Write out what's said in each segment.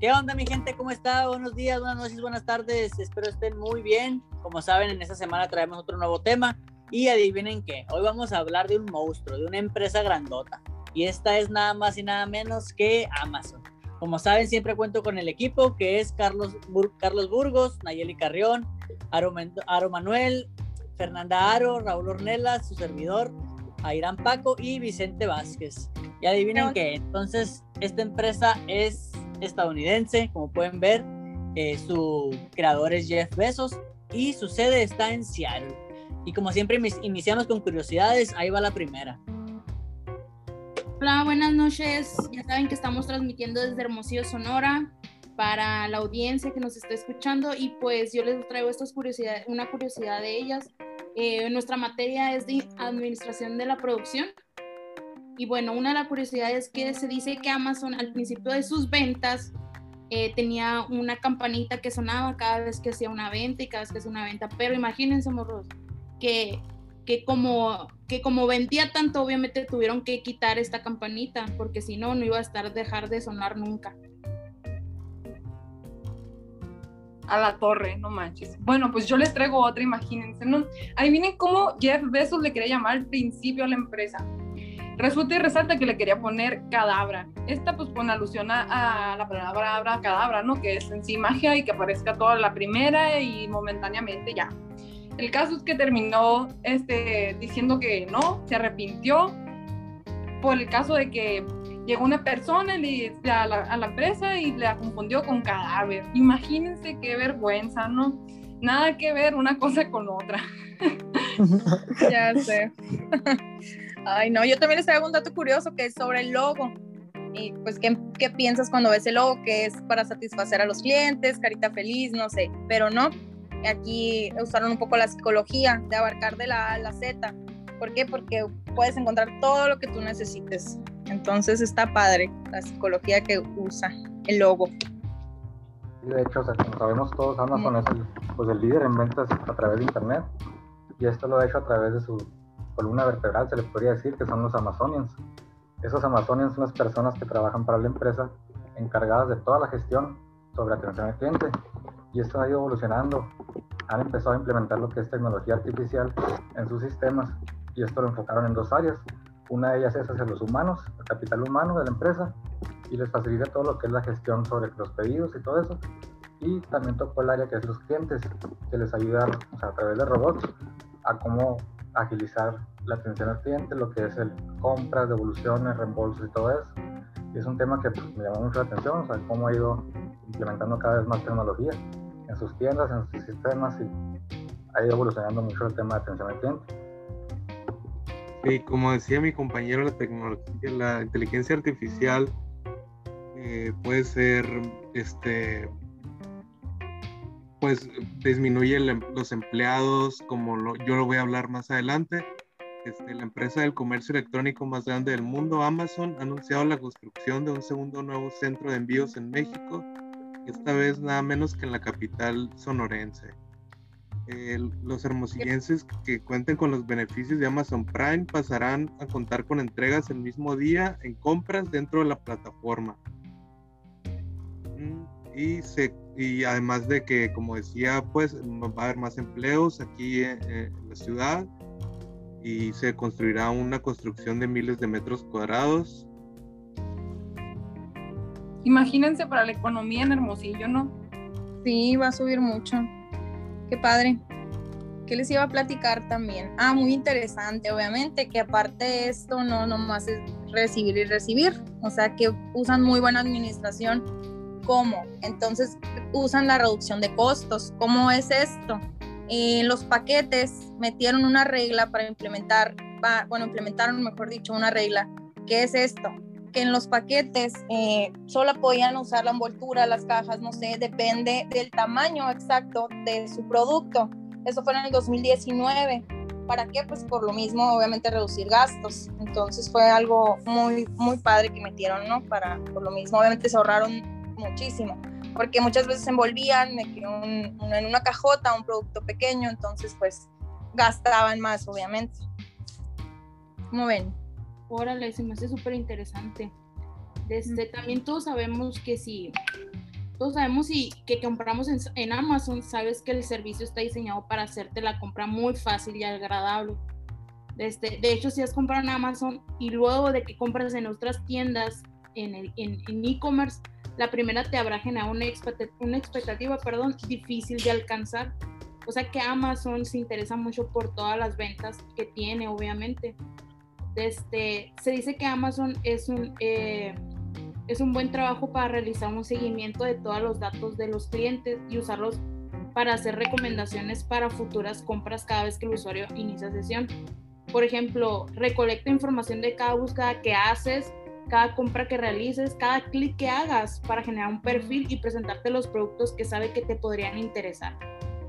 ¿Qué onda mi gente? ¿Cómo está? Buenos días, buenas noches, buenas tardes. Espero estén muy bien. Como saben, en esta semana traemos otro nuevo tema. Y adivinen qué, hoy vamos a hablar de un monstruo, de una empresa grandota. Y esta es nada más y nada menos que Amazon. Como saben, siempre cuento con el equipo que es Carlos, Carlos Burgos, Nayeli Carrión, Aro, Aro Manuel, Fernanda Aro, Raúl Ornelas, su servidor, Airán Paco y Vicente Vázquez. Y adivinen qué, entonces esta empresa es estadounidense, como pueden ver. Eh, su creador es Jeff Bezos y su sede está en Seattle. Y como siempre iniciamos con curiosidades, ahí va la primera. Hola, buenas noches. Ya saben que estamos transmitiendo desde Hermosillo, Sonora, para la audiencia que nos está escuchando y pues yo les traigo estas curiosidades, una curiosidad de ellas. Eh, nuestra materia es de administración de la producción y bueno, una de las curiosidades es que se dice que Amazon al principio de sus ventas eh, tenía una campanita que sonaba cada vez que hacía una venta y cada vez que hacía una venta. Pero imagínense, morros, que, que, como, que como vendía tanto, obviamente tuvieron que quitar esta campanita, porque si no, no iba a estar dejar de sonar nunca. a la torre, no manches. Bueno, pues yo les traigo otra, imagínense, ¿no? Adivinen cómo Jeff Bezos le quería llamar al principio a la empresa. Resulta y resalta que le quería poner cadabra. Esta pues pone alusión a, la palabra cadabra, ¿no? Que es en sí magia y que aparezca toda la primera y momentáneamente ya. El caso es que terminó este, diciendo que no, se arrepintió por el caso de que llegó una persona a, la, a la empresa y la confundió con cadáver. Imagínense qué vergüenza, ¿no? Nada que ver una cosa con otra. ya sé. Ay, no, yo también les traigo un dato curioso que es sobre el logo. Y pues, ¿qué, ¿qué, piensas cuando ves el logo? Que es para satisfacer a los clientes, carita feliz, no sé, pero no. Aquí usaron un poco la psicología de abarcar de la A a la Z. ¿Por qué? Porque puedes encontrar todo lo que tú necesites. Entonces está padre la psicología que usa el logo. De hecho, como sabemos todos, Amazon es el, pues el líder en ventas a través de Internet y esto lo ha hecho a través de su columna vertebral, se le podría decir que son los Amazonians. Esos Amazonians son las personas que trabajan para la empresa encargadas de toda la gestión sobre atención al cliente. Y esto ha ido evolucionando. Han empezado a implementar lo que es tecnología artificial en sus sistemas y esto lo enfocaron en dos áreas. Una de ellas es hacia los humanos, el capital humano de la empresa y les facilita todo lo que es la gestión sobre los pedidos y todo eso. Y también tocó el área que es los clientes, que les ayuda a través de robots a cómo agilizar la atención al cliente, lo que es el compras, devoluciones, reembolsos y todo eso. Y es un tema que pues, me llamó mucho la atención, o sea, cómo ha ido implementando cada vez más tecnología en sus tiendas, en sus sistemas y ha ido evolucionando mucho el tema de atención al cliente. Y como decía mi compañero, la tecnología, la inteligencia artificial eh, puede ser este pues disminuye em, los empleados, como yo lo voy a hablar más adelante. Este, la empresa del comercio electrónico más grande del mundo, Amazon, ha anunciado la construcción de un segundo nuevo centro de envíos en México, esta vez nada menos que en la capital sonorense. los hermosillenses que cuenten con los beneficios de Amazon Prime pasarán a contar con entregas el mismo día en compras dentro de la plataforma. Mm, y se y además de que, como decía, pues va a haber más empleos aquí en, la ciudad y se construirá una construcción de miles de metros cuadrados. Imagínense para la economía en Hermosillo, ¿no? Sí, va a subir mucho. Qué padre. ¿Qué les iba a platicar también? Ah, muy interesante, obviamente, que aparte de esto no nomás es recibir y recibir, o sea que usan muy buena administración cómo. Entonces usan la reducción de costos. ¿Cómo es esto? En los paquetes metieron una regla para implementar, bueno, implementaron, mejor dicho, una regla. ¿Qué es esto? Que en los paquetes eh, solo podían usar la envoltura, las cajas, no sé, depende del tamaño exacto de su producto. Eso fue en el 2019. ¿Para qué? Pues por lo mismo, obviamente, reducir gastos. Entonces fue algo muy, muy padre que metieron, ¿no? Para, por lo mismo, obviamente se ahorraron muchísimo, porque muchas veces envolvían en una cajota un producto pequeño, entonces pues gastaban más, obviamente. ¿Cómo ven? Órale, se me hace súper interesante. Desde, También todos sabemos que si todos sabemos y que compramos en, en, Amazon, sabes que el servicio está diseñado para hacerte la compra muy fácil y agradable. Este, de hecho, si has comprado en Amazon y luego de que compras en otras tiendas en e-commerce, la primera te habrá generado una, una expectativa perdón, difícil de alcanzar. O sea que Amazon se interesa mucho por todas las ventas que tiene, obviamente. Este, se dice que Amazon es un, eh, es un buen trabajo para realizar un seguimiento de todos los datos de los clientes y usarlos para hacer recomendaciones para futuras compras cada vez que el usuario inicia sesión. Por ejemplo, recolecta información de cada búsqueda que haces, cada compra que realices, cada clic que hagas para generar un perfil y presentarte los productos que sabe que te podrían interesar.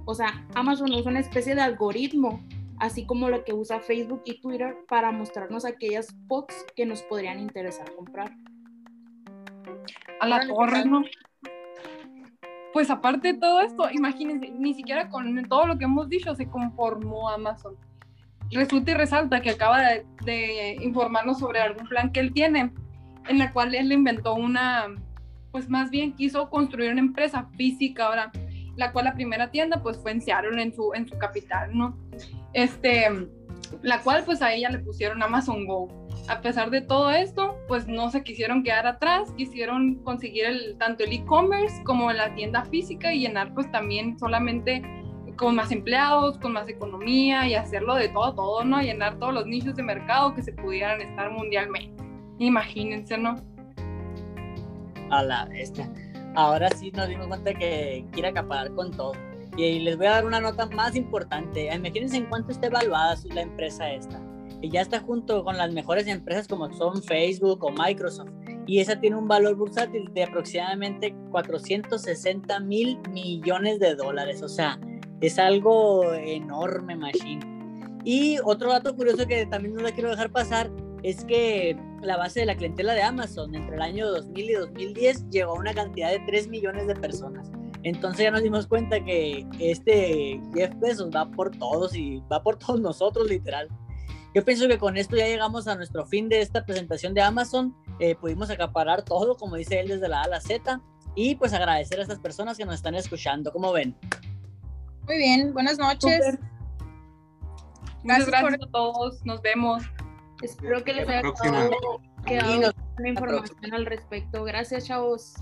O sea, Amazon usa una especie de algoritmo así como lo que usa Facebook y Twitter para mostrarnos aquellas posts que nos podrían interesar comprar. A la torre, ¿no? Pues aparte de todo esto, imagínense, ni siquiera con todo lo que hemos dicho se conformó Amazon. Resulta y resalta que acaba de, de informarnos sobre algún plan que él tiene, en la cual él inventó una, pues más bien quiso construir una empresa física ahora, la cual la primera tienda pues fue en Seattle, en su, en su capital, ¿no? este, la cual pues a ella le pusieron Amazon Go. A pesar de todo esto, pues no se quisieron quedar atrás, quisieron conseguir tanto el e-commerce como la tienda física y llenar pues también solamente con más empleados, con más economía y hacerlo de todo, todo, ¿no? Llenar todos los nichos de mercado que se pudieran estar mundialmente. Imagínense, ¿no? A la bestia. Ahora sí nos dimos cuenta que quiere acaparar con todo. Y les voy a dar una nota más importante. Imagínense en cuánto está evaluada la empresa esta. Y ya está junto con las mejores empresas como son Facebook o Microsoft. Y esa tiene un valor bursátil de aproximadamente 460 mil millones de dólares. O sea, es algo enorme, Machine. Y otro dato curioso que también no la quiero dejar pasar es que la base de la clientela de Amazon entre el año 2000 y 2010 llegó a una cantidad de 3 millones de personas. Entonces ya nos dimos cuenta que este Jeff Bezos va por todos y va por todos nosotros, literal. Yo pienso que con esto ya llegamos a nuestro fin de esta presentación de Amazon. Eh, pudimos acaparar todo, como dice él, desde la A a la Z. Y pues agradecer a estas personas que nos están escuchando. ¿Cómo ven? Muy bien, buenas noches. Muchas gracias, a todos. Nos vemos. Espero que les haya quedado, quedado una información al respecto. Gracias, chavos.